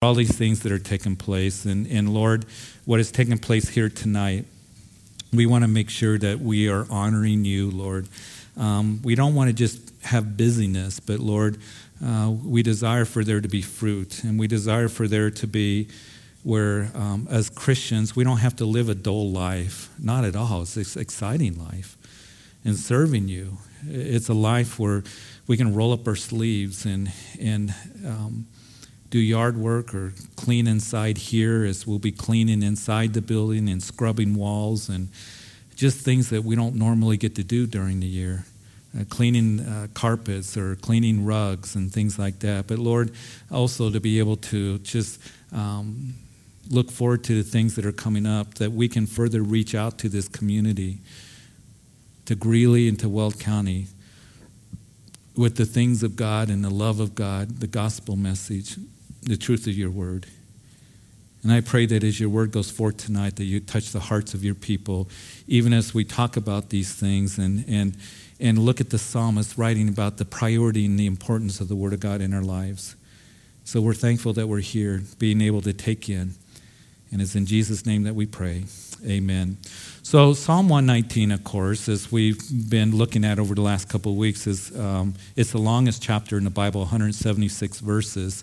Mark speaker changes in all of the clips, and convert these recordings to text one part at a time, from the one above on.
Speaker 1: all these things that are taking place. And, and Lord, what is taking place here tonight, we want to make sure that we are honoring you, Lord. Um, we don't want to just have busyness, but Lord, uh, we desire for there to be fruit, and we desire for there to be where, um, as Christians, we don't have to live a dull life. Not at all. It's an exciting life. And serving you, it's a life where we can roll up our sleeves and, and um, do yard work or clean inside here as we'll be cleaning inside the building and scrubbing walls and just things that we don't normally get to do during the year. Uh, cleaning uh, carpets or cleaning rugs and things like that. But Lord, also to be able to just um, look forward to the things that are coming up, that we can further reach out to this community, to Greeley and to Weld County, with the things of God and the love of God, the gospel message, the truth of your word. And I pray that as your word goes forth tonight, that you touch the hearts of your people, even as we talk about these things and, and, and look at the psalmist writing about the priority and the importance of the word of God in our lives. So we're thankful that we're here, being able to take in. And it's in Jesus' name that we pray. Amen. So Psalm 119, of course, as we've been looking at over the last couple of weeks, is um, it's the longest chapter in the Bible, 176 verses.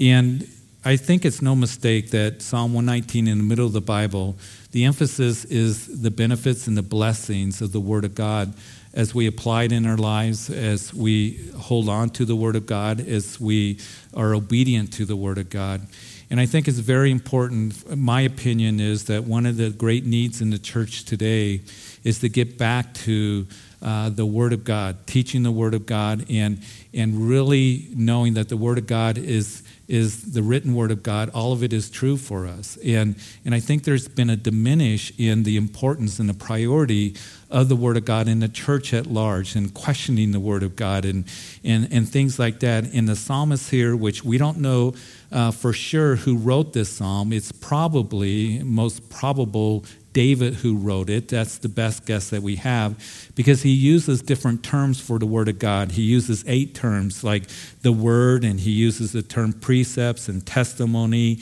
Speaker 1: And I think it's no mistake that Psalm 119 in the middle of the Bible, the emphasis is the benefits and the blessings of the Word of God as we apply it in our lives, as we hold on to the Word of God, as we are obedient to the Word of God. And I think it's very important. My opinion is that one of the great needs in the church today is to get back to uh, the Word of God, teaching the Word of God, and, and really knowing that the Word of God is is the written word of God. All of it is true for us. And, and I think there's been a diminish in the importance and the priority of the word of God in the church at large and questioning the word of God and, and, and things like that. In the psalmist here, which we don't know uh, for sure who wrote this psalm, it's probably most probable David who wrote it. That's the best guess that we have because he uses different terms for the Word of God. He uses eight terms like the Word, and he uses the term precepts and testimony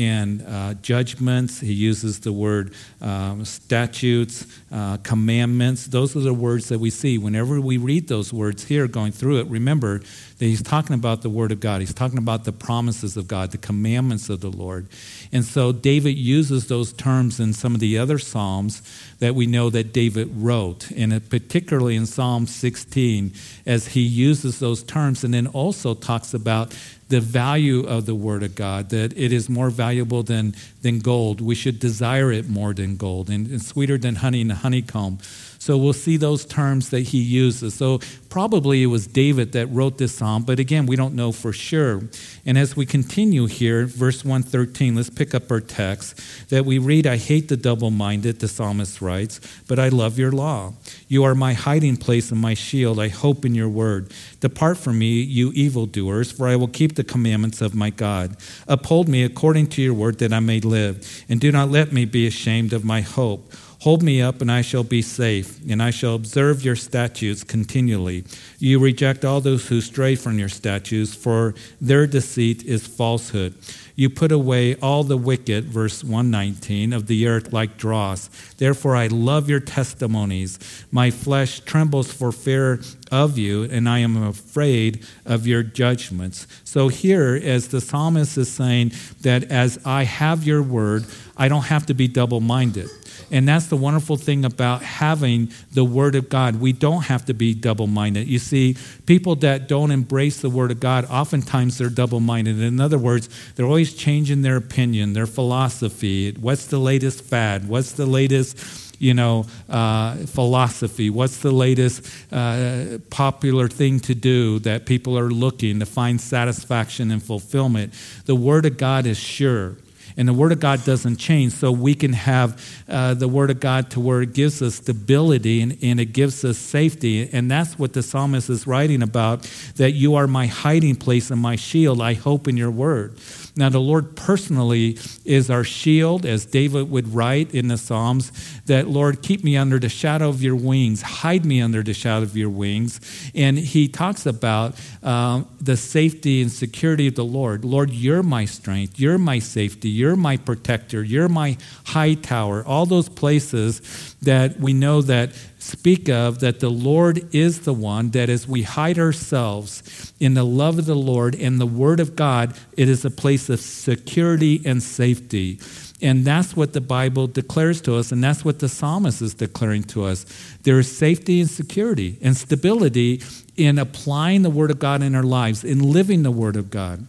Speaker 1: and uh, judgments. He uses the word um, statutes, uh, commandments. Those are the words that we see. Whenever we read those words here going through it, remember that he's talking about the Word of God. He's talking about the promises of God, the commandments of the Lord. And so David uses those terms in some of the other Psalms that we know that David wrote, and particularly in Psalm 16, as he uses those terms and then also talks about the value of the Word of God, that it is more valuable than, than gold. We should desire it more than gold, and, and sweeter than honey and honeycomb. So we'll see those terms that he uses. So probably it was David that wrote this psalm, but again, we don't know for sure. And as we continue here, verse 113, let's pick up our text that we read, I hate the double minded, the psalmist writes, but I love your law. You are my hiding place and my shield. I hope in your word. Depart from me, you evildoers, for I will keep the commandments of my God. Uphold me according to your word that I may live, and do not let me be ashamed of my hope. Hold me up, and I shall be safe, and I shall observe your statutes continually. You reject all those who stray from your statutes, for their deceit is falsehood. You put away all the wicked, verse 119, of the earth like dross. Therefore, I love your testimonies. My flesh trembles for fear of you, and I am afraid of your judgments. So, here, as the psalmist is saying, that as I have your word, I don't have to be double minded. And that's the wonderful thing about having the Word of God. We don't have to be double minded. You see, people that don't embrace the Word of God, oftentimes they're double minded. In other words, they're always changing their opinion, their philosophy. What's the latest fad? What's the latest you know, uh, philosophy? What's the latest uh, popular thing to do that people are looking to find satisfaction and fulfillment? The Word of God is sure. And the Word of God doesn't change, so we can have uh, the Word of God to where it gives us stability and, and it gives us safety. And that's what the psalmist is writing about that you are my hiding place and my shield. I hope in your Word. Now, the Lord personally is our shield, as David would write in the Psalms, that, Lord, keep me under the shadow of your wings, hide me under the shadow of your wings. And he talks about uh, the safety and security of the Lord. Lord, you're my strength, you're my safety, you're my protector, you're my high tower. All those places that we know that speak of that the Lord is the one that as we hide ourselves in the love of the Lord and the Word of God, it is a place of security and safety. And that's what the Bible declares to us, and that's what the psalmist is declaring to us. There is safety and security and stability in applying the Word of God in our lives, in living the Word of God.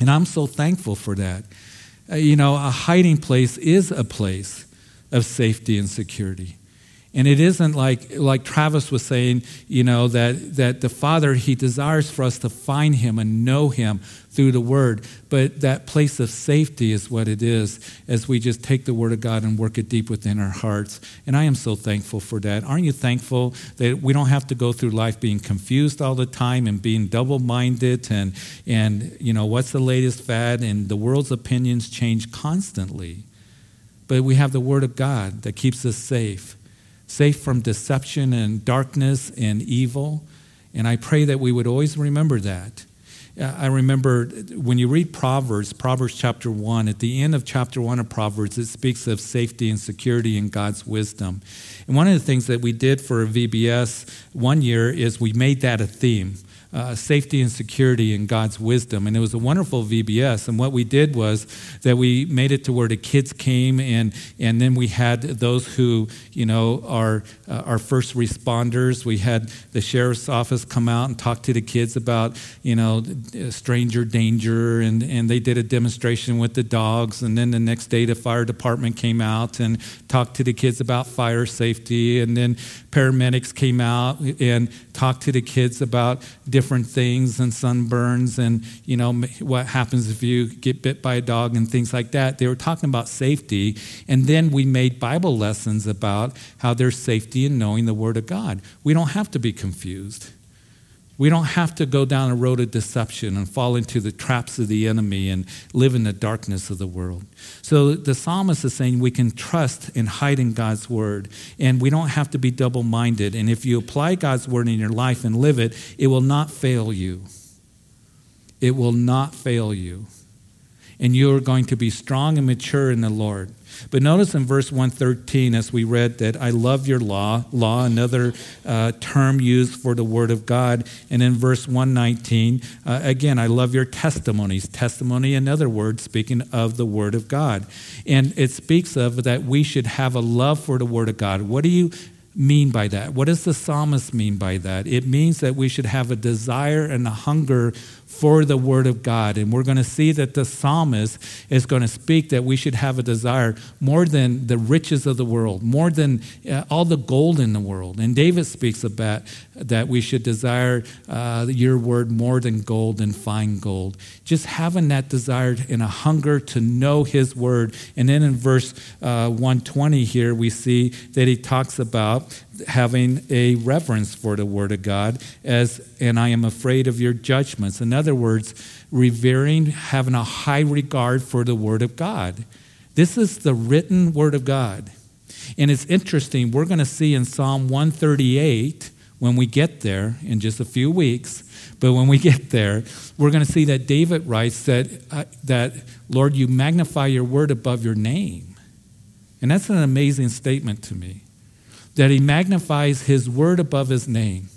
Speaker 1: And I'm so thankful for that. Uh, you know, a hiding place is a place of safety and security. And it isn't like, like Travis was saying, you know, that, that the Father, He desires for us to find Him and know Him through the Word. But that place of safety is what it is as we just take the Word of God and work it deep within our hearts. And I am so thankful for that. Aren't you thankful that we don't have to go through life being confused all the time and being double minded and, and, you know, what's the latest fad? And the world's opinions change constantly. But we have the Word of God that keeps us safe safe from deception and darkness and evil. And I pray that we would always remember that. Uh, I remember when you read Proverbs, Proverbs chapter 1, at the end of chapter 1 of Proverbs, it speaks of safety and security and God's wisdom. And one of the things that we did for VBS one year is we made that a theme uh, safety and security and God's wisdom. And it was a wonderful VBS. And what we did was that we made it to where the kids came, and, and then we had those who, you know, are uh, our first responders. We had the sheriff's office come out and talk to the kids about, you know, stranger danger, and, and they did a demonstration with the dogs. And then the next day, the fire department came out and talked to the kids about fire safety. And then paramedics came out and talked to the kids about different things and sunburns and you know what happens if you get bit by a dog and things like that. They were talking about safety. And then we made bible lessons about how there's safety in knowing the word of god. We don't have to be confused we don't have to go down a road of deception and fall into the traps of the enemy and live in the darkness of the world. So the psalmist is saying we can trust and hide in God's word, and we don't have to be double minded. And if you apply God's word in your life and live it, it will not fail you. It will not fail you. And you are going to be strong and mature in the Lord. But notice in verse 113, as we read, that I love your law, law, another uh, term used for the word of God. And in verse 119, uh, again, I love your testimonies. Testimony, another word speaking of the word of God. And it speaks of that we should have a love for the word of God. What do you mean by that? What does the psalmist mean by that? It means that we should have a desire and a hunger for the Word of God. And we're going to see that the psalmist is going to speak that we should have a desire more than the riches of the world, more than uh, all the gold in the world. And David speaks about that we should desire uh, your Word more than gold and fine gold. Just having that desire and a hunger to know His Word. And then in verse uh, 120 here, we see that he talks about having a reverence for the Word of God as, and I am afraid of your judgments. In other words, revering, having a high regard for the Word of God. This is the written Word of God. And it's interesting, we're going to see in Psalm 138 when we get there in just a few weeks. But when we get there, we're going to see that David writes that, uh, that Lord, you magnify your word above your name. And that's an amazing statement to me that he magnifies his word above his name.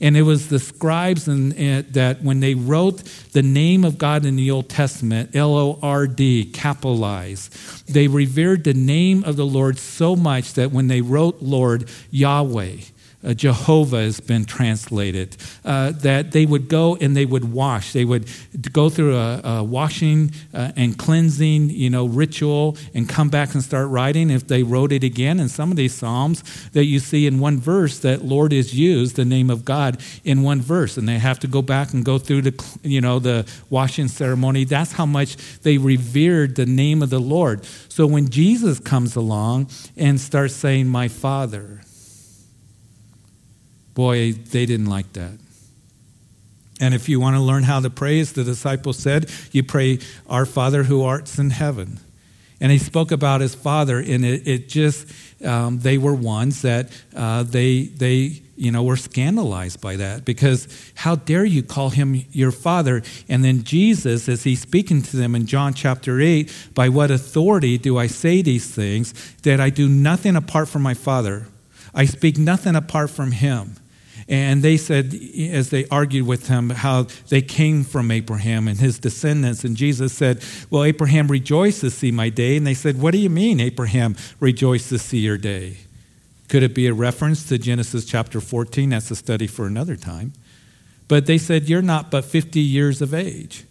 Speaker 1: And it was the scribes and, that when they wrote the name of God in the Old Testament, L O R D, capitalized, they revered the name of the Lord so much that when they wrote Lord, Yahweh, uh, Jehovah has been translated, uh, that they would go and they would wash. They would go through a, a washing uh, and cleansing, you know, ritual and come back and start writing if they wrote it again. And some of these Psalms that you see in one verse that Lord is used, the name of God, in one verse. And they have to go back and go through the, you know, the washing ceremony. That's how much they revered the name of the Lord. So when Jesus comes along and starts saying, my Father, Boy, they didn't like that. And if you want to learn how to pray, as the disciples said, you pray, Our Father who art in heaven. And he spoke about his father, and it, it just, um, they were ones that uh, they, they, you know, were scandalized by that because how dare you call him your father? And then Jesus, as he's speaking to them in John chapter 8, by what authority do I say these things? That I do nothing apart from my father. I speak nothing apart from him. And they said, as they argued with him, how they came from Abraham and his descendants. And Jesus said, Well, Abraham rejoiced to see my day. And they said, What do you mean, Abraham rejoiced to see your day? Could it be a reference to Genesis chapter 14? That's a study for another time. But they said, You're not but 50 years of age.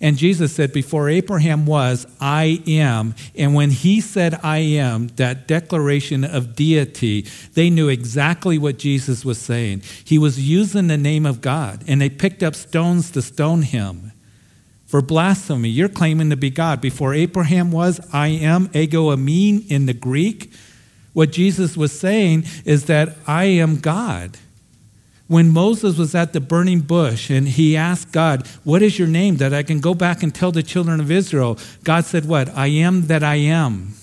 Speaker 1: And Jesus said, Before Abraham was, I am. And when he said, I am, that declaration of deity, they knew exactly what Jesus was saying. He was using the name of God, and they picked up stones to stone him for blasphemy. You're claiming to be God. Before Abraham was, I am, ego eimi in the Greek. What Jesus was saying is that I am God. When Moses was at the burning bush and he asked God, What is your name that I can go back and tell the children of Israel? God said, What? I am that I am.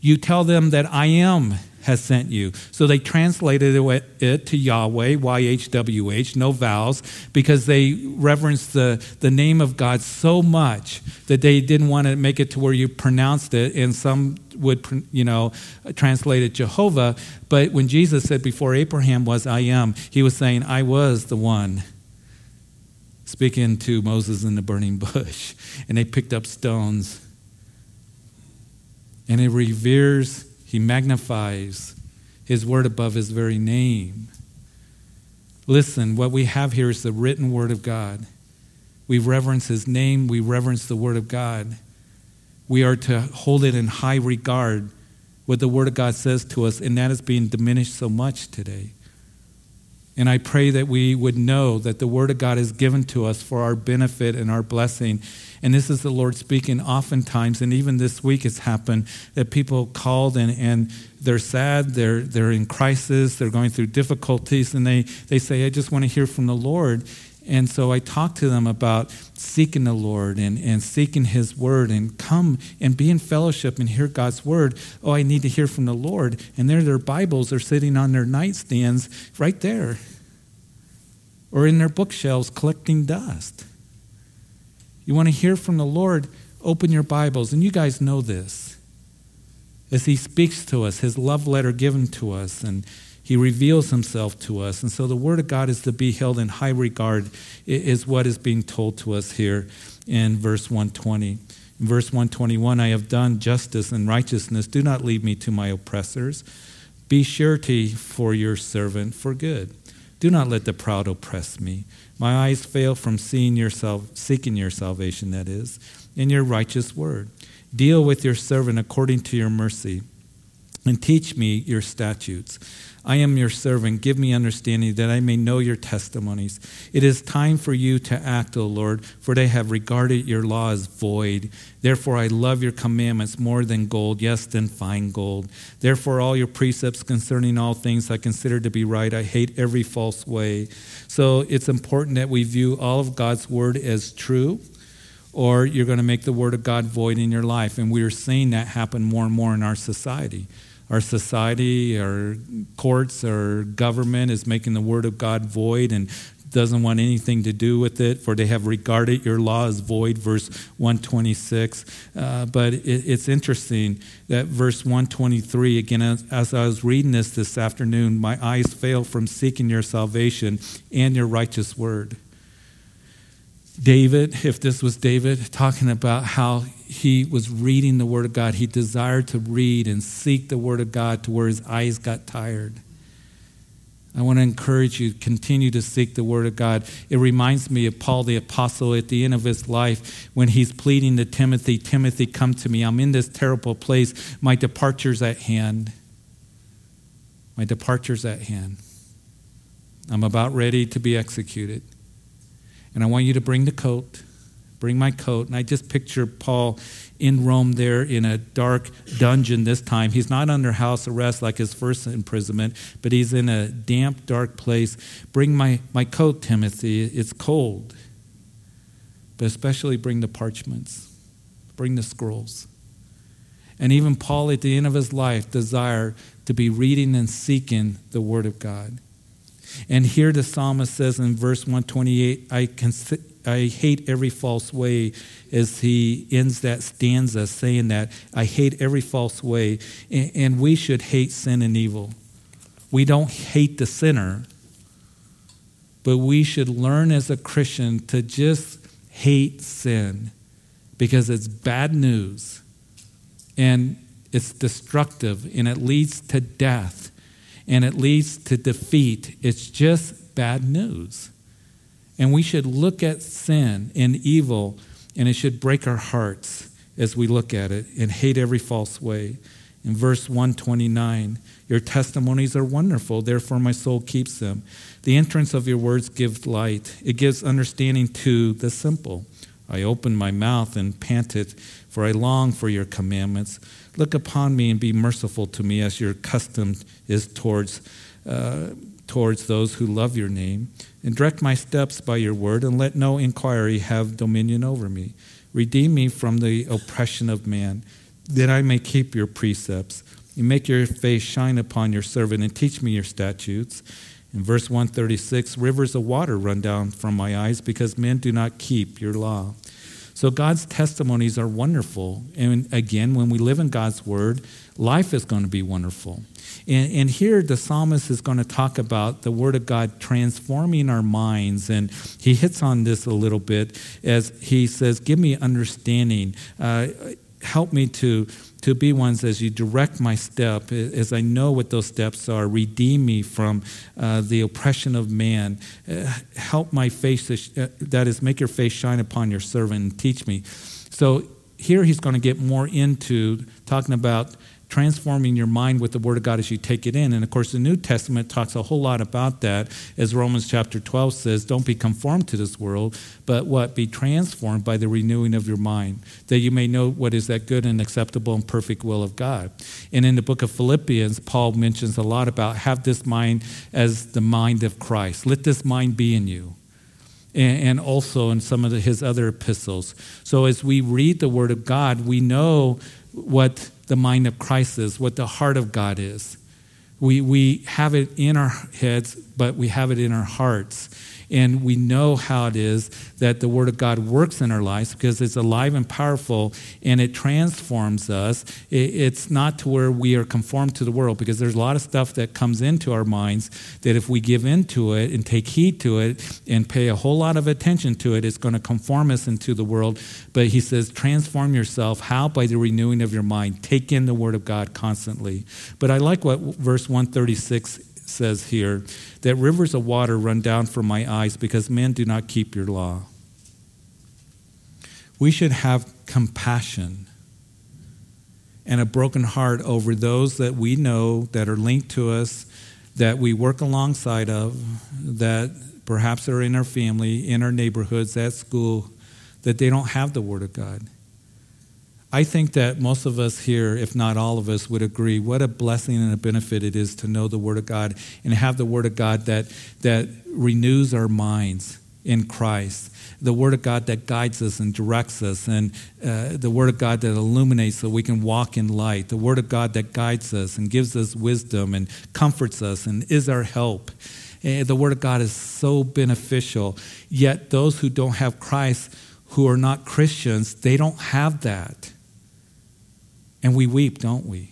Speaker 1: You tell them that I am has sent you. So they translated it to Yahweh, YHWH, no vowels, because they reverenced the, the name of God so much that they didn't want to make it to where you pronounced it, and some would, you know, translate it Jehovah. But when Jesus said, Before Abraham was, I am, he was saying, I was the one speaking to Moses in the burning bush. And they picked up stones. And he reveres he magnifies his word above his very name. Listen, what we have here is the written word of God. We reverence his name, we reverence the word of God. We are to hold it in high regard, what the word of God says to us, and that is being diminished so much today. And I pray that we would know that the Word of God is given to us for our benefit and our blessing. And this is the Lord speaking oftentimes, and even this week it's happened that people called and, and they're sad, they're, they're in crisis, they're going through difficulties, and they, they say, I just want to hear from the Lord. And so I talk to them about seeking the Lord and, and seeking His Word and come and be in fellowship and hear God's Word. Oh, I need to hear from the Lord. And there their Bibles are sitting on their nightstands right there or in their bookshelves collecting dust. You want to hear from the Lord? Open your Bibles. And you guys know this. As He speaks to us, His love letter given to us, and he reveals himself to us. And so the Word of God is to be held in high regard, is what is being told to us here in verse 120. In verse 121, I have done justice and righteousness. Do not leave me to my oppressors. Be surety for your servant for good. Do not let the proud oppress me. My eyes fail from seeing your seeking your salvation, that is, in your righteous word. Deal with your servant according to your mercy, and teach me your statutes. I am your servant. Give me understanding that I may know your testimonies. It is time for you to act, O Lord, for they have regarded your law as void. Therefore, I love your commandments more than gold, yes, than fine gold. Therefore, all your precepts concerning all things I consider to be right. I hate every false way. So it's important that we view all of God's word as true or you're going to make the word of God void in your life. And we are seeing that happen more and more in our society our society, our courts, our government is making the word of God void and doesn't want anything to do with it, for they have regarded your law as void, verse 126. Uh, but it, it's interesting that verse 123, again, as, as I was reading this this afternoon, my eyes fail from seeking your salvation and your righteous word. David, if this was David, talking about how he was reading the Word of God. He desired to read and seek the Word of God to where his eyes got tired. I want to encourage you to continue to seek the Word of God. It reminds me of Paul the Apostle at the end of his life when he's pleading to Timothy Timothy, come to me. I'm in this terrible place. My departure's at hand. My departure's at hand. I'm about ready to be executed. And I want you to bring the coat bring my coat. And I just picture Paul in Rome there in a dark dungeon this time. He's not under house arrest like his first imprisonment, but he's in a damp, dark place. Bring my, my coat, Timothy. It's cold. But especially bring the parchments, bring the scrolls. And even Paul, at the end of his life, desire to be reading and seeking the Word of God. And here the psalmist says in verse 128, I, I hate every false way, as he ends that stanza saying that, I hate every false way. And we should hate sin and evil. We don't hate the sinner, but we should learn as a Christian to just hate sin because it's bad news and it's destructive and it leads to death and it leads to defeat. It's just bad news. And we should look at sin and evil, and it should break our hearts as we look at it and hate every false way. In verse 129, your testimonies are wonderful, therefore my soul keeps them. The entrance of your words gives light, it gives understanding to the simple. I open my mouth and panted, for I long for your commandments. Look upon me and be merciful to me as your custom is towards, uh, towards those who love your name. And direct my steps by your word, and let no inquiry have dominion over me. Redeem me from the oppression of man, that I may keep your precepts. You make your face shine upon your servant, and teach me your statutes. In verse 136, rivers of water run down from my eyes because men do not keep your law. So God's testimonies are wonderful. And again, when we live in God's word, life is going to be wonderful. And, and, here the psalmist is going to talk about the word of God transforming our minds. And he hits on this a little bit as he says, Give me understanding. Uh, help me to to be ones as you direct my step, as I know what those steps are. Redeem me from uh, the oppression of man. Uh, help my face, to sh- uh, that is, make your face shine upon your servant and teach me. So here he's going to get more into talking about transforming your mind with the Word of God as you take it in. And of course, the New Testament talks a whole lot about that, as Romans chapter 12 says, don't be conformed to this world, but what? Be transformed by the renewing of your mind, that you may know what is that good and acceptable and perfect will of God. And in the book of Philippians, Paul mentions a lot about have this mind as the mind of Christ. Let this mind be in you and also in some of his other epistles. So as we read the Word of God, we know what the mind of Christ is, what the heart of God is. We, we have it in our heads, but we have it in our hearts. And we know how it is that the Word of God works in our lives because it's alive and powerful and it transforms us. It's not to where we are conformed to the world because there's a lot of stuff that comes into our minds that if we give into it and take heed to it and pay a whole lot of attention to it, it's going to conform us into the world. But he says, transform yourself. How? By the renewing of your mind. Take in the Word of God constantly. But I like what verse 136 says here that rivers of water run down from my eyes because men do not keep your law. We should have compassion and a broken heart over those that we know that are linked to us, that we work alongside of, that perhaps are in our family, in our neighborhoods, at school, that they don't have the Word of God. I think that most of us here, if not all of us, would agree what a blessing and a benefit it is to know the Word of God and have the Word of God that, that renews our minds in Christ. The Word of God that guides us and directs us, and uh, the Word of God that illuminates so we can walk in light. The Word of God that guides us and gives us wisdom and comforts us and is our help. And uh, the Word of God is so beneficial. Yet, those who don't have Christ, who are not Christians, they don't have that. And we weep, don't we?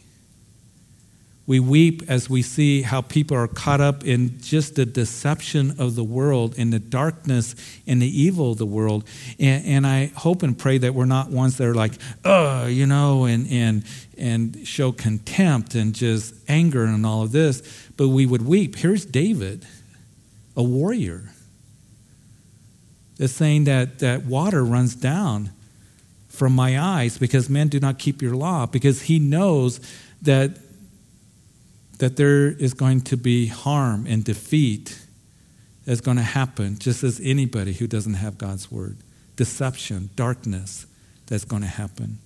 Speaker 1: We weep as we see how people are caught up in just the deception of the world in the darkness and the evil of the world. And, and I hope and pray that we're not ones that are like, oh, you know, and, and, and show contempt and just anger and all of this, but we would weep. Here's David, a warrior, that's saying that, that water runs down from my eyes because men do not keep your law because he knows that that there is going to be harm and defeat that's going to happen just as anybody who doesn't have God's word deception, darkness that's going to happen.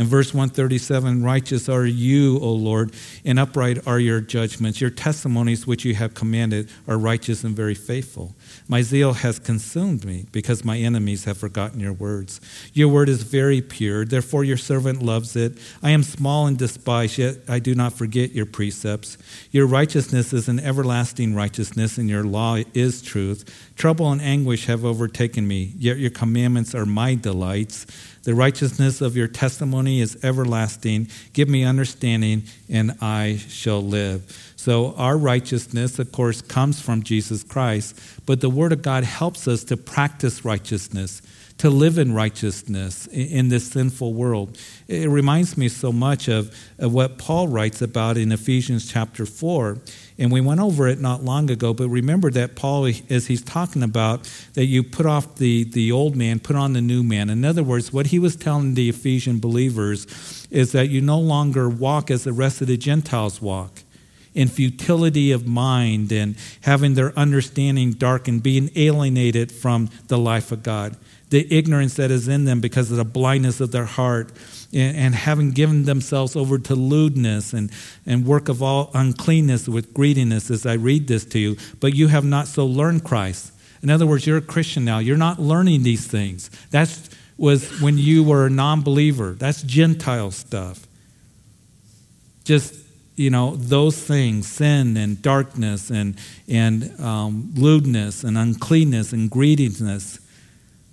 Speaker 1: In verse 137, righteous are you, O Lord, and upright are your judgments. Your testimonies which you have commanded are righteous and very faithful. My zeal has consumed me because my enemies have forgotten your words. Your word is very pure, therefore your servant loves it. I am small and despised, yet I do not forget your precepts. Your righteousness is an everlasting righteousness, and your law is truth. Trouble and anguish have overtaken me, yet your commandments are my delights. The righteousness of your testimony is everlasting. Give me understanding, and I shall live. So, our righteousness, of course, comes from Jesus Christ, but the Word of God helps us to practice righteousness, to live in righteousness in this sinful world. It reminds me so much of, what Paul writes about in Ephesians chapter 4 and we went over it not long ago, but remember that Paul, as he's talking about, that you put off the, the old man, put on the new man. In other words, what he was telling the Ephesian believers is that you no longer walk as the rest of the Gentiles walk in futility of mind and having their understanding darkened, being alienated from the life of God, the ignorance that is in them because of the blindness of their heart and, and having given themselves over to lewdness and, and work of all uncleanness with greediness as I read this to you, but you have not so learned Christ. In other words, you're a Christian now. You're not learning these things. That was when you were a non believer. That's Gentile stuff. Just, you know, those things sin and darkness and, and um, lewdness and uncleanness and greediness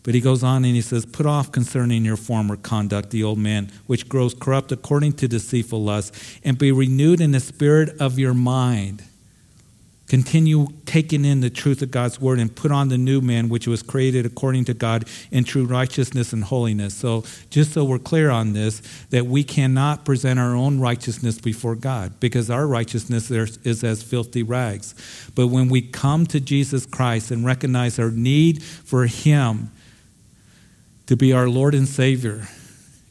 Speaker 1: but he goes on and he says, Put off concerning your former conduct the old man, which grows corrupt according to deceitful lust, and be renewed in the spirit of your mind. Continue taking in the truth of God's word and put on the new man, which was created according to God in true righteousness and holiness. So, just so we're clear on this, that we cannot present our own righteousness before God because our righteousness is as filthy rags. But when we come to Jesus Christ and recognize our need for Him, to be our Lord and Savior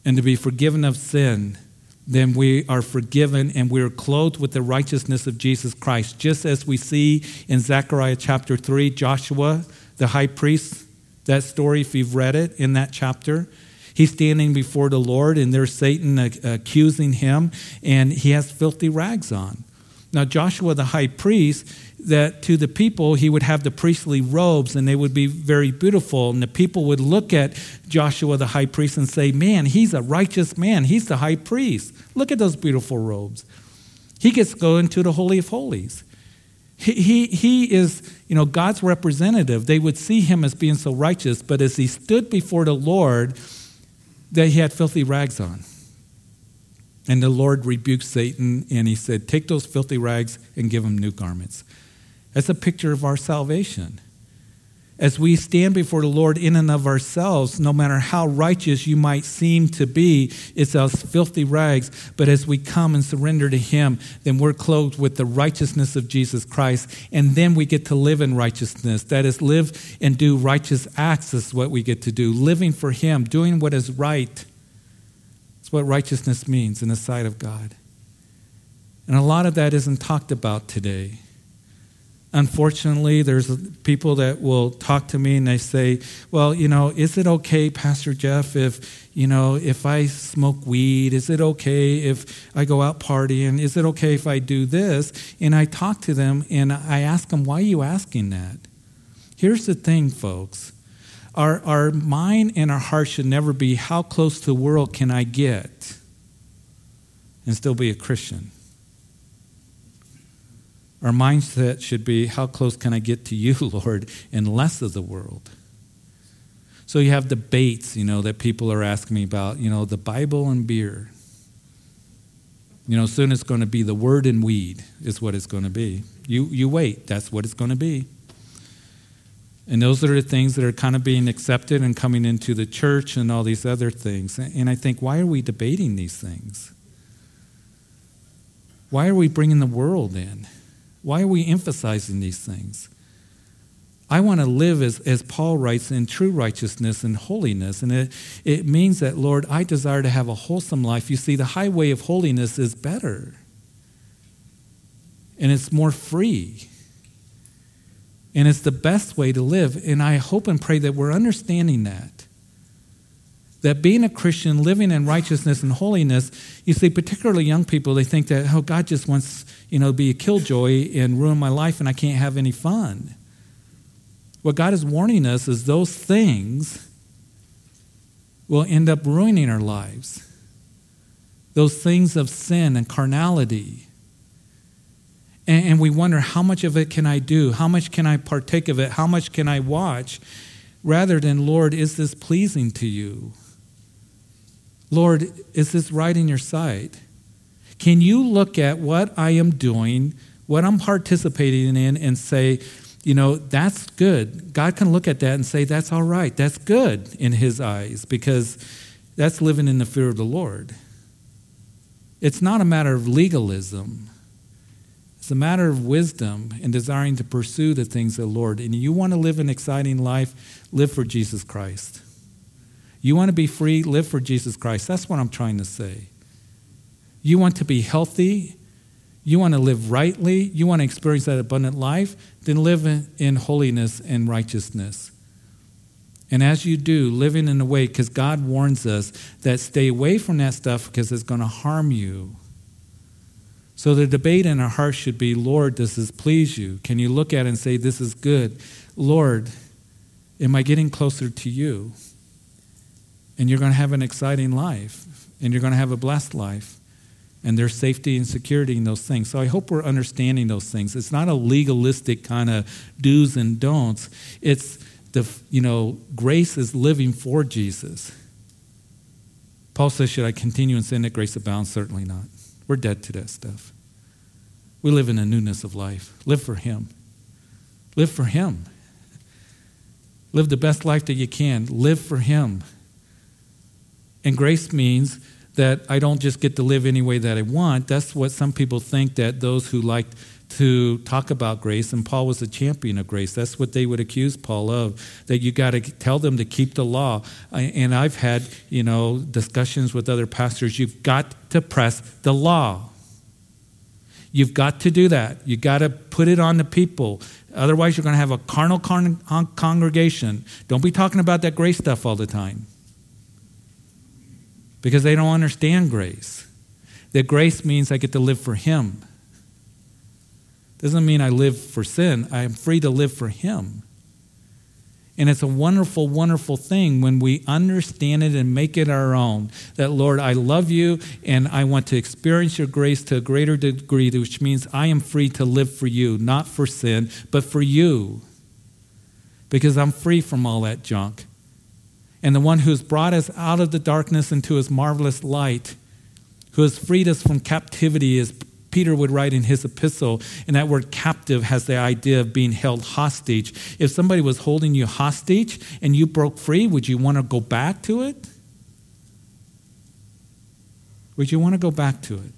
Speaker 1: and to be forgiven of sin, then we are forgiven and we are clothed with the righteousness of Jesus Christ. Just as we see in Zechariah chapter 3, Joshua, the high priest, that story, if you've read it in that chapter, he's standing before the Lord and there's Satan accusing him and he has filthy rags on. Now, Joshua, the high priest, that to the people he would have the priestly robes and they would be very beautiful. And the people would look at joshua the high priest and say man he's a righteous man. He's the high priest. Look at those beautiful robes. He gets to go into the holy of holies. He, he, he is you know god's representative. They would see him as being so righteous but as he stood before the lord that he had filthy rags on. And the lord rebuked satan and he said take those filthy rags and give him new garments that's a picture of our salvation. As we stand before the Lord in and of ourselves, no matter how righteous you might seem to be, it's us filthy rags. But as we come and surrender to Him, then we're clothed with the righteousness of Jesus Christ. And then we get to live in righteousness. That is, live and do righteous acts, is what we get to do. Living for Him, doing what is right. That's what righteousness means in the sight of God. And a lot of that isn't talked about today unfortunately, there's people that will talk to me and they say, well, you know, is it okay, Pastor Jeff, if, you know, if I smoke weed? Is it okay if I go out partying? Is it okay if I do this? And I talk to them and I ask them, why are you asking that? Here's the thing, folks. Our, our mind and our heart should never be, how close to the world can I get and still be a Christian? Our mindset should be how close can I get to you, Lord, and less of the world. So you have debates, you know, that people are asking me about, you know, the Bible and beer. You know, soon it's going to be the word and weed, is what it's going to be. You, you wait, that's what it's going to be. And those are the things that are kind of being accepted and coming into the church and all these other things. And I think, why are we debating these things? Why are we bringing the world in? Why are we emphasizing these things? I want to live, as, as Paul writes, in true righteousness and holiness. And it, it means that, Lord, I desire to have a wholesome life. You see, the highway of holiness is better, and it's more free. And it's the best way to live. And I hope and pray that we're understanding that. that being a Christian, living in righteousness and holiness, you see, particularly young people, they think that, oh, God just wants, you know, be a killjoy and ruin my life and I can't have any fun. What God is warning us is those things will end up ruining our lives. Those things of sin and carnality. And, and we wonder, how much of it can I do? How much can I partake of it? How much can I watch? Rather than, Lord, is this pleasing to you? Lord, is this right in your sight? Can you look at what I am doing, what I'm participating in, and say, you know, that's good. God can look at that and say, that's all right. That's good in His eyes because that's living in the fear of the Lord. It's not a matter of legalism. It's a matter of wisdom and desiring to pursue the things of the Lord. And you want to live an exciting life, live for Jesus Christ. You want to be free, live for Jesus Christ. That's what I'm trying to say. You want to be healthy, you want to live rightly, you want to experience that abundant life, then live in holiness and righteousness. And as you do, living in a way, because God warns us that stay away from that stuff because it's going to harm you. So the debate in our heart should be Lord, does this please you? Can you look at it and say, This is good? Lord, am I getting closer to you? And you're going to have an exciting life, and you're going to have a blessed life. And their safety and security in those things. So I hope we're understanding those things. It's not a legalistic kind of do's and don'ts. It's the, you know, grace is living for Jesus. Paul says, Should I continue in sin that grace abounds? Certainly not. We're dead to that stuff. We live in a newness of life. Live for Him. Live for Him. Live the best life that you can. Live for Him. And grace means that I don't just get to live any way that I want. That's what some people think that those who like to talk about grace, and Paul was a champion of grace. That's what they would accuse Paul of, that you got to tell them to keep the law. And I've had, you know, discussions with other pastors. You've got to press the law. You've got to do that. You've got to put it on the people. Otherwise, you're going to have a carnal con- congregation. Don't be talking about that grace stuff all the time because they don't understand grace. That grace means I get to live for Him. Doesn't mean I live for sin. I am free to live for Him. And it's a wonderful, wonderful thing when we understand it and make it our own. That, Lord, I love you and I want to experience your grace to a greater degree, which means I am free to live for you, not for sin, but for you. Because I'm free from all that junk. And the one who has brought us out of the darkness into his marvelous light, who has freed us from captivity, as Peter would write in his epistle. And that word captive has the idea of being held hostage. If somebody was holding you hostage and you broke free, would you want to go back to it? Would you want to go back to it?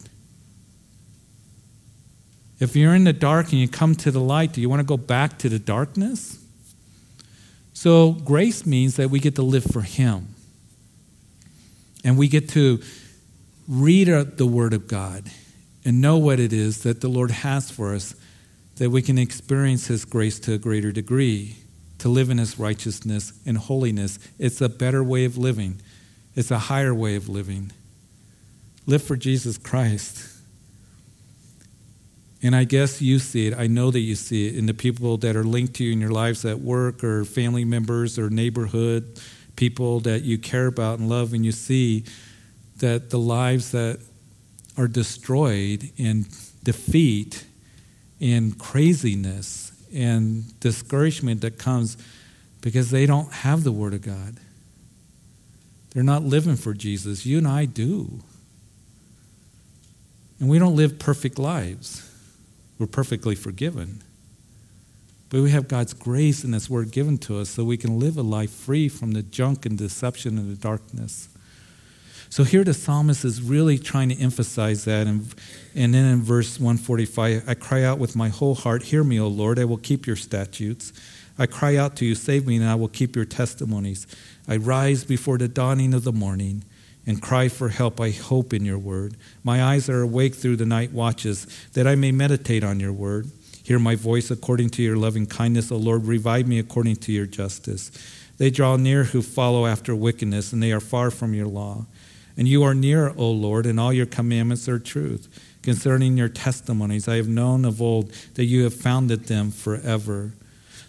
Speaker 1: If you're in the dark and you come to the light, do you want to go back to the darkness? So, grace means that we get to live for Him. And we get to read the Word of God and know what it is that the Lord has for us, that we can experience His grace to a greater degree, to live in His righteousness and holiness. It's a better way of living, it's a higher way of living. Live for Jesus Christ. And I guess you see it. I know that you see it in the people that are linked to you in your lives at work or family members or neighborhood, people that you care about and love, and you see that the lives that are destroyed in defeat and craziness and discouragement that comes because they don't have the Word of God. They're not living for Jesus. You and I do. And we don't live perfect lives. We're perfectly forgiven. But we have God's grace and His Word given to us so we can live a life free from the junk and deception and the darkness. So here the psalmist is really trying to emphasize that. And, and then in verse 145, I cry out with my whole heart, Hear me, O Lord, I will keep your statutes. I cry out to you, Save me, and I will keep your testimonies. I rise before the dawning of the morning and cry for help. I hope in your word. My eyes are awake through the night watches, that I may meditate on your word. Hear my voice according to your loving kindness, O Lord. Revive me according to your justice. They draw near who follow after wickedness, and they are far from your law. And you are near, O Lord, and all your commandments are truth. Concerning your testimonies, I have known of old that you have founded them forever.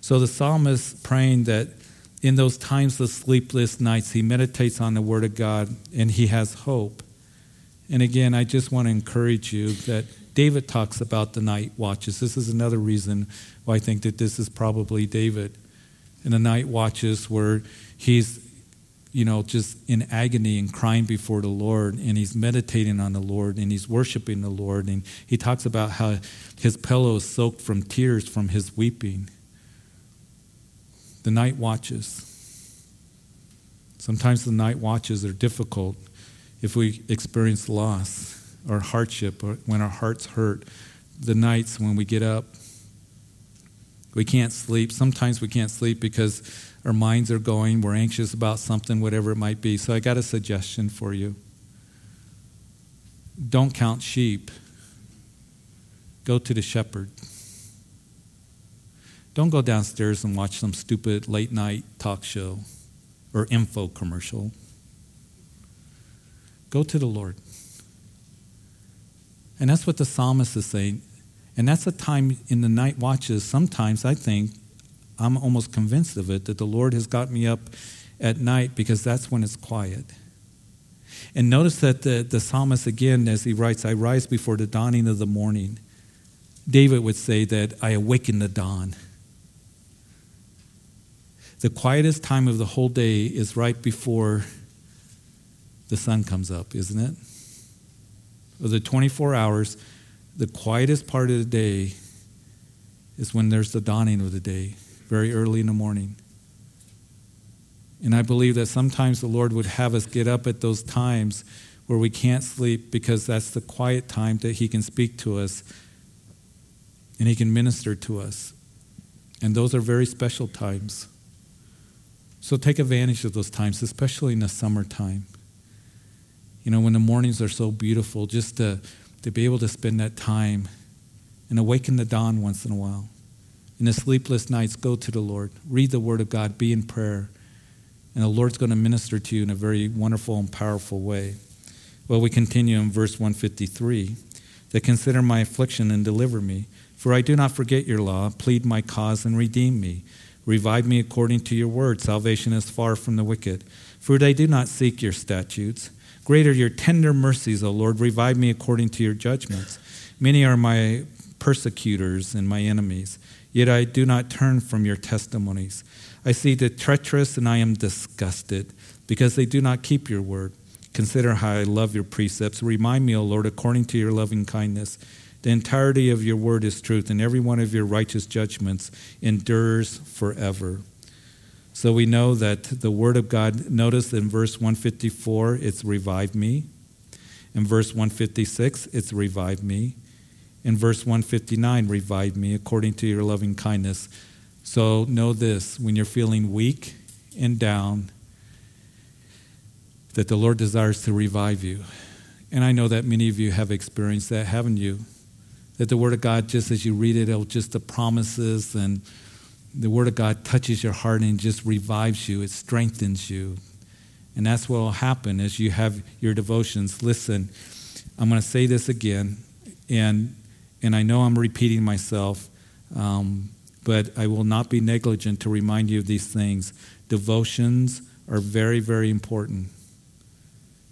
Speaker 1: So the psalmist praying that in those times of sleepless nights, he meditates on the Word of God and he has hope. And again, I just want to encourage you that David talks about the night watches. This is another reason why I think that this is probably David. In the night watches where he's, you know, just in agony and crying before the Lord, and he's meditating on the Lord, and he's worshiping the Lord, and he talks about how his pillow is soaked from tears from his weeping. The night watches. Sometimes the night watches are difficult if we experience loss or hardship or when our hearts hurt. The nights when we get up we can't sleep. Sometimes we can't sleep because our minds are going. We're anxious about something, whatever it might be. So I got a suggestion for you. Don't count sheep. Go to the shepherd. Don't go downstairs and watch some stupid late night talk show or info commercial. Go to the Lord. And that's what the psalmist is saying. And that's a time in the night watches, sometimes I think, I'm almost convinced of it, that the Lord has got me up at night because that's when it's quiet. And notice that the, the psalmist, again, as he writes, I rise before the dawning of the morning. David would say that I awaken the dawn. The quietest time of the whole day is right before the sun comes up, isn't it? Of the 24 hours, the quietest part of the day is when there's the dawning of the day, very early in the morning. And I believe that sometimes the Lord would have us get up at those times where we can't sleep because that's the quiet time that He can speak to us and He can minister to us. And those are very special times. So take advantage of those times, especially in the summertime. You know, when the mornings are so beautiful, just to to be able to spend that time and awaken the dawn once in a while. In the sleepless nights, go to the Lord. Read the Word of God. Be in prayer. And the Lord's going to minister to you in a very wonderful and powerful way. Well, we continue in verse 153 that consider my affliction and deliver me. For I do not forget your law. Plead my cause and redeem me. Revive me according to your word. Salvation is far from the wicked. For they do not seek your statutes. Great are your tender mercies, O Lord. Revive me according to your judgments. Many are my persecutors and my enemies, yet I do not turn from your testimonies. I see the treacherous and I am disgusted because they do not keep your word. Consider how I love your precepts. Remind me, O Lord, according to your loving kindness. The entirety of your word is truth, and every one of your righteous judgments endures forever. So we know that the Word of God, notice in verse 154, it's revived me. In verse 156, it's revived me. In verse 159, revive me according to your loving kindness. So know this when you're feeling weak and down, that the Lord desires to revive you. And I know that many of you have experienced that, haven't you? That the Word of God, just as you read it, it'll just the promises and the Word of God touches your heart and just revives you, it strengthens you. And that's what will happen as you have your devotions. Listen, I'm going to say this again, and, and I know I'm repeating myself, um, but I will not be negligent to remind you of these things. Devotions are very, very important.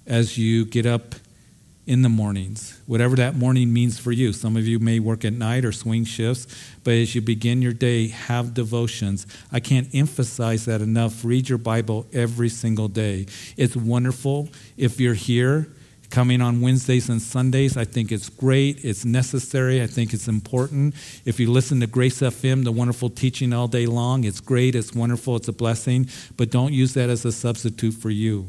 Speaker 1: As you get up in the mornings, whatever that morning means for you. Some of you may work at night or swing shifts, but as you begin your day, have devotions. I can't emphasize that enough. Read your Bible every single day. It's wonderful if you're here coming on Wednesdays and Sundays. I think it's great. It's necessary. I think it's important. If you listen to Grace FM, the wonderful teaching all day long, it's great. It's wonderful. It's a blessing. But don't use that as a substitute for you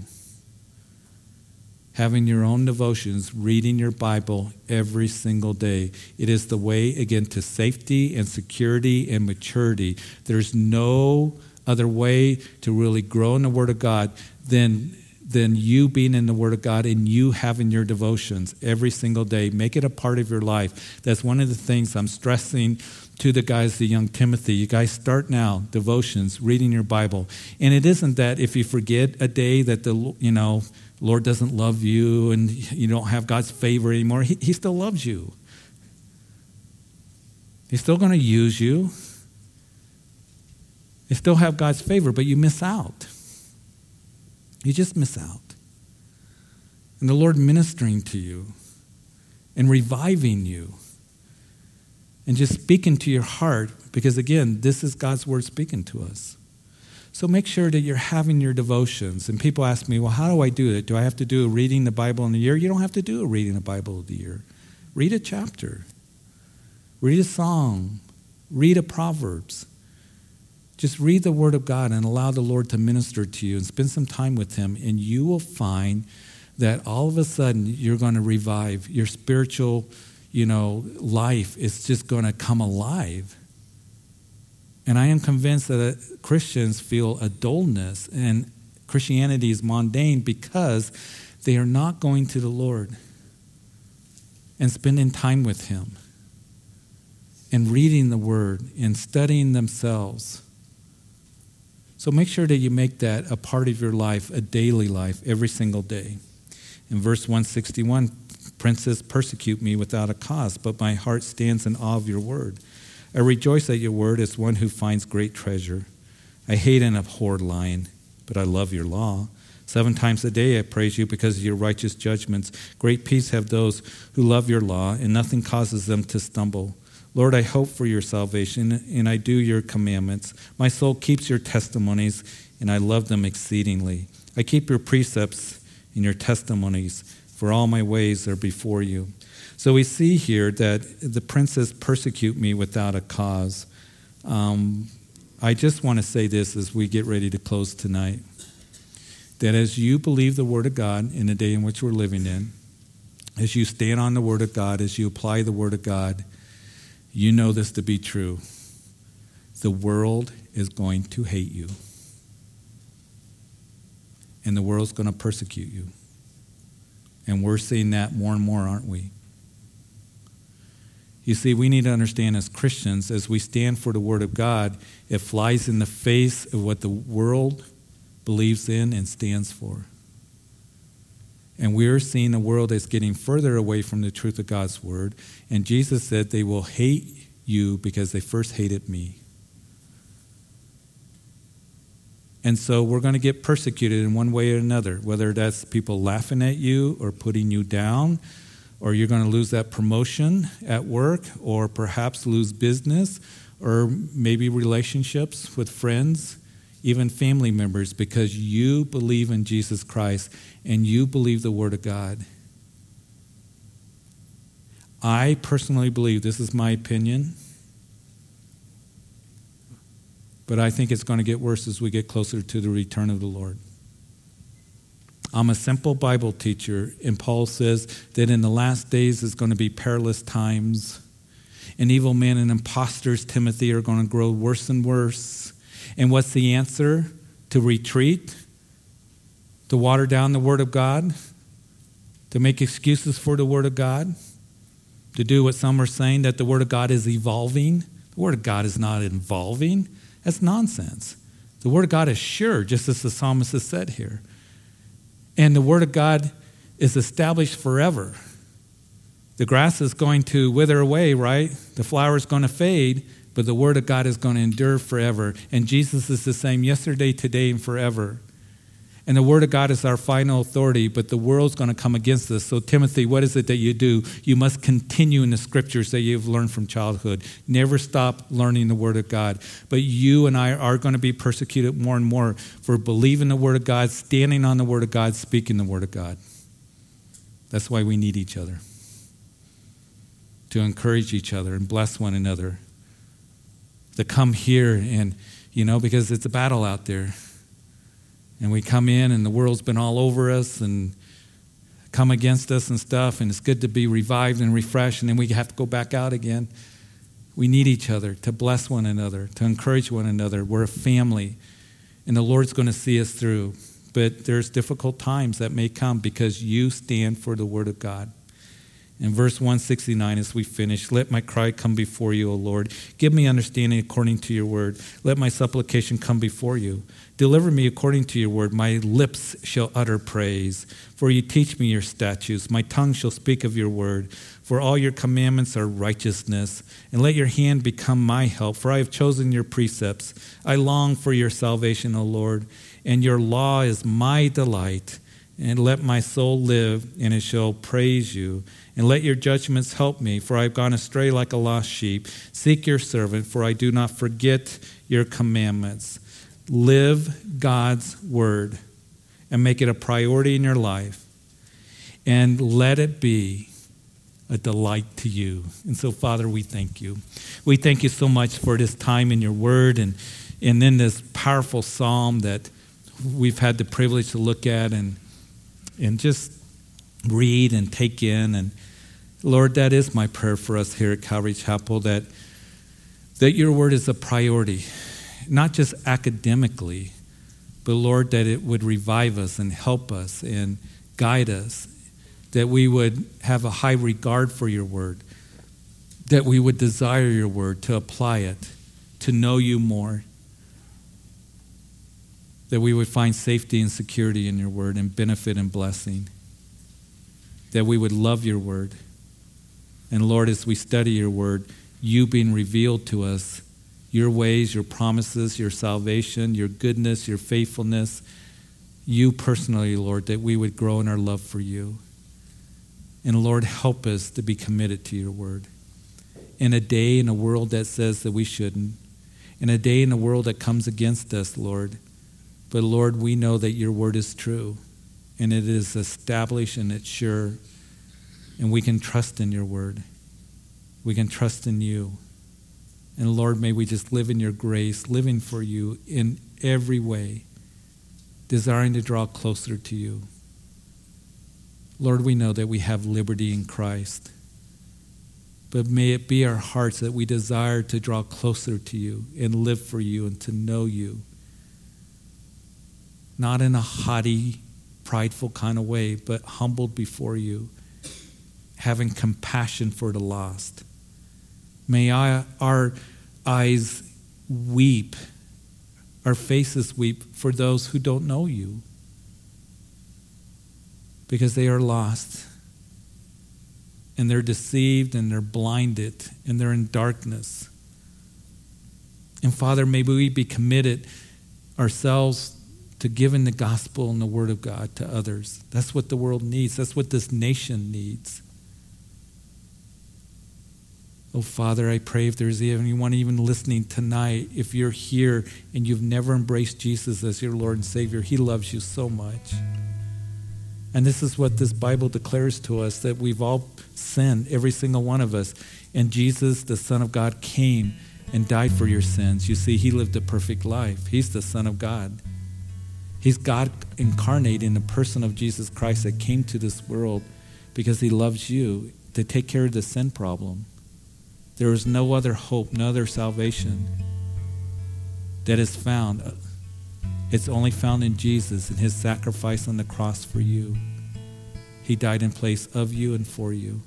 Speaker 1: having your own devotions, reading your Bible every single day. It is the way, again, to safety and security and maturity. There's no other way to really grow in the Word of God than than you being in the Word of God and you having your devotions every single day. Make it a part of your life. That's one of the things I'm stressing to the guys, the young Timothy. You guys start now, devotions, reading your Bible. And it isn't that if you forget a day that the, you know, Lord doesn't love you and you don't have God's favor anymore. He, he still loves you. He's still going to use you. You still have God's favor, but you miss out. You just miss out. And the Lord ministering to you and reviving you and just speaking to your heart, because again, this is God's word speaking to us. So make sure that you're having your devotions. And people ask me, well, how do I do it? Do I have to do a reading the Bible in a year? You don't have to do a reading the Bible of the year. Read a chapter, read a psalm, read a Proverbs. Just read the Word of God and allow the Lord to minister to you and spend some time with Him, and you will find that all of a sudden you're going to revive your spiritual, you know, life. is just going to come alive. And I am convinced that uh, Christians feel a dullness and Christianity is mundane because they are not going to the Lord and spending time with Him and reading the Word and studying themselves so make sure that you make that a part of your life, a daily life, every single day. In verse 161, princes persecute me without a cause, but my heart stands in awe of your word. I rejoice at your word as one who finds great treasure. I hate and abhor lying, but I love your law. Seven times a day I praise you because of your righteous judgments. Great peace have those who love your law, and nothing causes them to stumble. Lord, I hope for your salvation, and I do your commandments. My soul keeps your testimonies, and I love them exceedingly. I keep your precepts and your testimonies, for all my ways are before you. So we see here that the princes persecute me without a cause. Um, I just want to say this as we get ready to close tonight that as you believe the Word of God in the day in which we're living in, as you stand on the Word of God, as you apply the Word of God, you know this to be true. The world is going to hate you, and the world's going to persecute you. And we're seeing that more and more, aren't we? You see, we need to understand as Christians, as we stand for the Word of God, it flies in the face of what the world believes in and stands for. And we're seeing a world that's getting further away from the truth of God's word. And Jesus said, They will hate you because they first hated me. And so we're going to get persecuted in one way or another, whether that's people laughing at you or putting you down, or you're going to lose that promotion at work, or perhaps lose business, or maybe relationships with friends even family members, because you believe in Jesus Christ and you believe the Word of God. I personally believe, this is my opinion, but I think it's going to get worse as we get closer to the return of the Lord. I'm a simple Bible teacher, and Paul says that in the last days is going to be perilous times, and evil men and impostors, Timothy, are going to grow worse and worse. And what's the answer? To retreat? To water down the Word of God? To make excuses for the Word of God? To do what some are saying that the Word of God is evolving? The Word of God is not evolving. That's nonsense. The Word of God is sure, just as the psalmist has said here. And the Word of God is established forever. The grass is going to wither away, right? The flower is going to fade, but the Word of God is going to endure forever. And Jesus is the same yesterday, today, and forever. And the Word of God is our final authority, but the world's going to come against us. So, Timothy, what is it that you do? You must continue in the scriptures that you've learned from childhood. Never stop learning the Word of God. But you and I are going to be persecuted more and more for believing the Word of God, standing on the Word of God, speaking the Word of God. That's why we need each other to encourage each other and bless one another to come here and, you know, because it's a battle out there. And we come in and the world's been all over us and come against us and stuff, and it's good to be revived and refreshed, and then we have to go back out again. We need each other to bless one another, to encourage one another. We're a family, and the Lord's going to see us through. but there's difficult times that may come because you stand for the Word of God. In verse 169, as we finish, let my cry come before you, O Lord. Give me understanding according to your word. Let my supplication come before you. Deliver me according to your word. My lips shall utter praise. For you teach me your statutes. My tongue shall speak of your word. For all your commandments are righteousness. And let your hand become my help. For I have chosen your precepts. I long for your salvation, O Lord. And your law is my delight. And let my soul live, and it shall praise you and let your judgments help me, for I have gone astray like a lost sheep. Seek your servant, for I do not forget your commandments. Live God's word and make it a priority in your life. And let it be a delight to you. And so, Father, we thank you. We thank you so much for this time in your word and, and in this powerful psalm that we've had the privilege to look at and, and just read and take in. And Lord, that is my prayer for us here at Calvary Chapel that, that your word is a priority, not just academically, but Lord, that it would revive us and help us and guide us, that we would have a high regard for your word, that we would desire your word, to apply it, to know you more, that we would find safety and security in your word and benefit and blessing, that we would love your word. And Lord, as we study your word, you being revealed to us, your ways, your promises, your salvation, your goodness, your faithfulness, you personally, Lord, that we would grow in our love for you. And Lord, help us to be committed to your word. In a day, in a world that says that we shouldn't, in a day, in a world that comes against us, Lord, but Lord, we know that your word is true and it is established and it's sure and we can trust in your word. We can trust in you. And Lord, may we just live in your grace, living for you in every way, desiring to draw closer to you. Lord, we know that we have liberty in Christ. But may it be our hearts that we desire to draw closer to you and live for you and to know you. Not in a haughty, prideful kind of way, but humbled before you having compassion for the lost. May I, our eyes weep, our faces weep for those who don't know you because they are lost and they're deceived and they're blinded and they're in darkness. And Father, may we be committed ourselves to giving the gospel and the word of God to others. That's what the world needs. That's what this nation needs. Oh, Father, I pray if there's anyone even listening tonight, if you're here and you've never embraced Jesus as your Lord and Savior, He loves you so much. And this is what this Bible declares to us that we've all sinned, every single one of us. And Jesus, the Son of God, came and died for your sins. You see, He lived a perfect life. He's the Son of God. He's God incarnate in the person of Jesus Christ that came to this world because He loves you to take care of the sin problem. There is no other hope, no other salvation that is found. It's only found in Jesus and his sacrifice on the cross for you. He died in place of you and for you.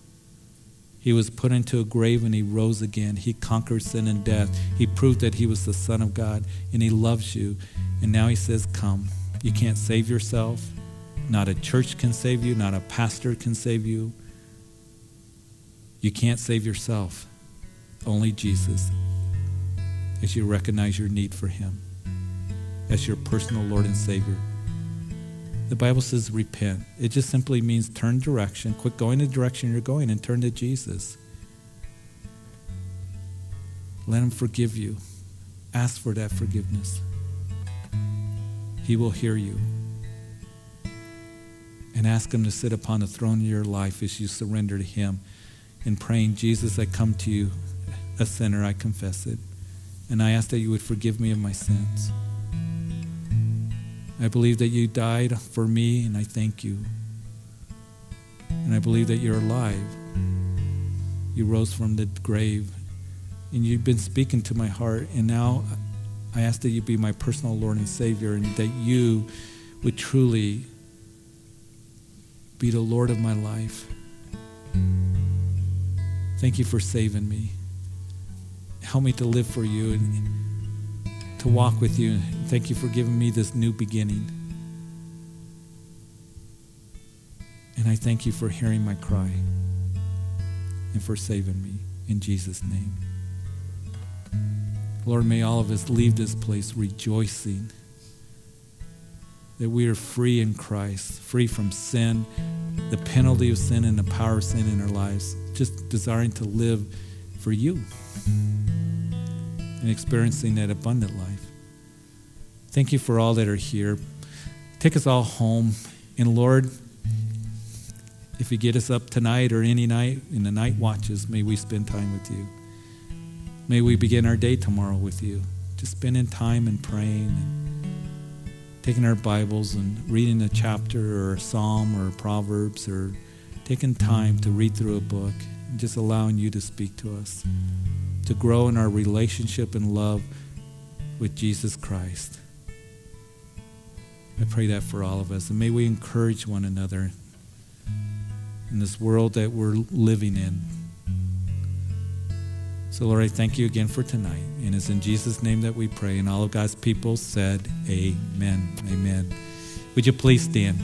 Speaker 1: He was put into a grave and he rose again. He conquered sin and death. He proved that he was the Son of God and he loves you. And now he says, Come. You can't save yourself. Not a church can save you. Not a pastor can save you. You can't save yourself. Only Jesus, as you recognize your need for Him as your personal Lord and Savior. The Bible says repent. It just simply means turn direction, quit going the direction you're going, and turn to Jesus. Let Him forgive you. Ask for that forgiveness. He will hear you. And ask Him to sit upon the throne of your life as you surrender to Him in praying, Jesus, I come to you a sinner, I confess it. And I ask that you would forgive me of my sins. I believe that you died for me, and I thank you. And I believe that you're alive. You rose from the grave, and you've been speaking to my heart. And now I ask that you be my personal Lord and Savior, and that you would truly be the Lord of my life. Thank you for saving me. Help me to live for you and to walk with you. Thank you for giving me this new beginning. And I thank you for hearing my cry and for saving me. In Jesus' name. Lord, may all of us leave this place rejoicing that we are free in Christ, free from sin, the penalty of sin, and the power of sin in our lives, just desiring to live for you and experiencing that abundant life. Thank you for all that are here. Take us all home. And Lord, if you get us up tonight or any night in the night watches, may we spend time with you. May we begin our day tomorrow with you, just spending time and praying and taking our Bibles and reading a chapter or a psalm or Proverbs or taking time to read through a book just allowing you to speak to us, to grow in our relationship and love with Jesus Christ. I pray that for all of us. And may we encourage one another in this world that we're living in. So, Lord, I thank you again for tonight. And it's in Jesus' name that we pray. And all of God's people said, Amen. Amen. Would you please stand?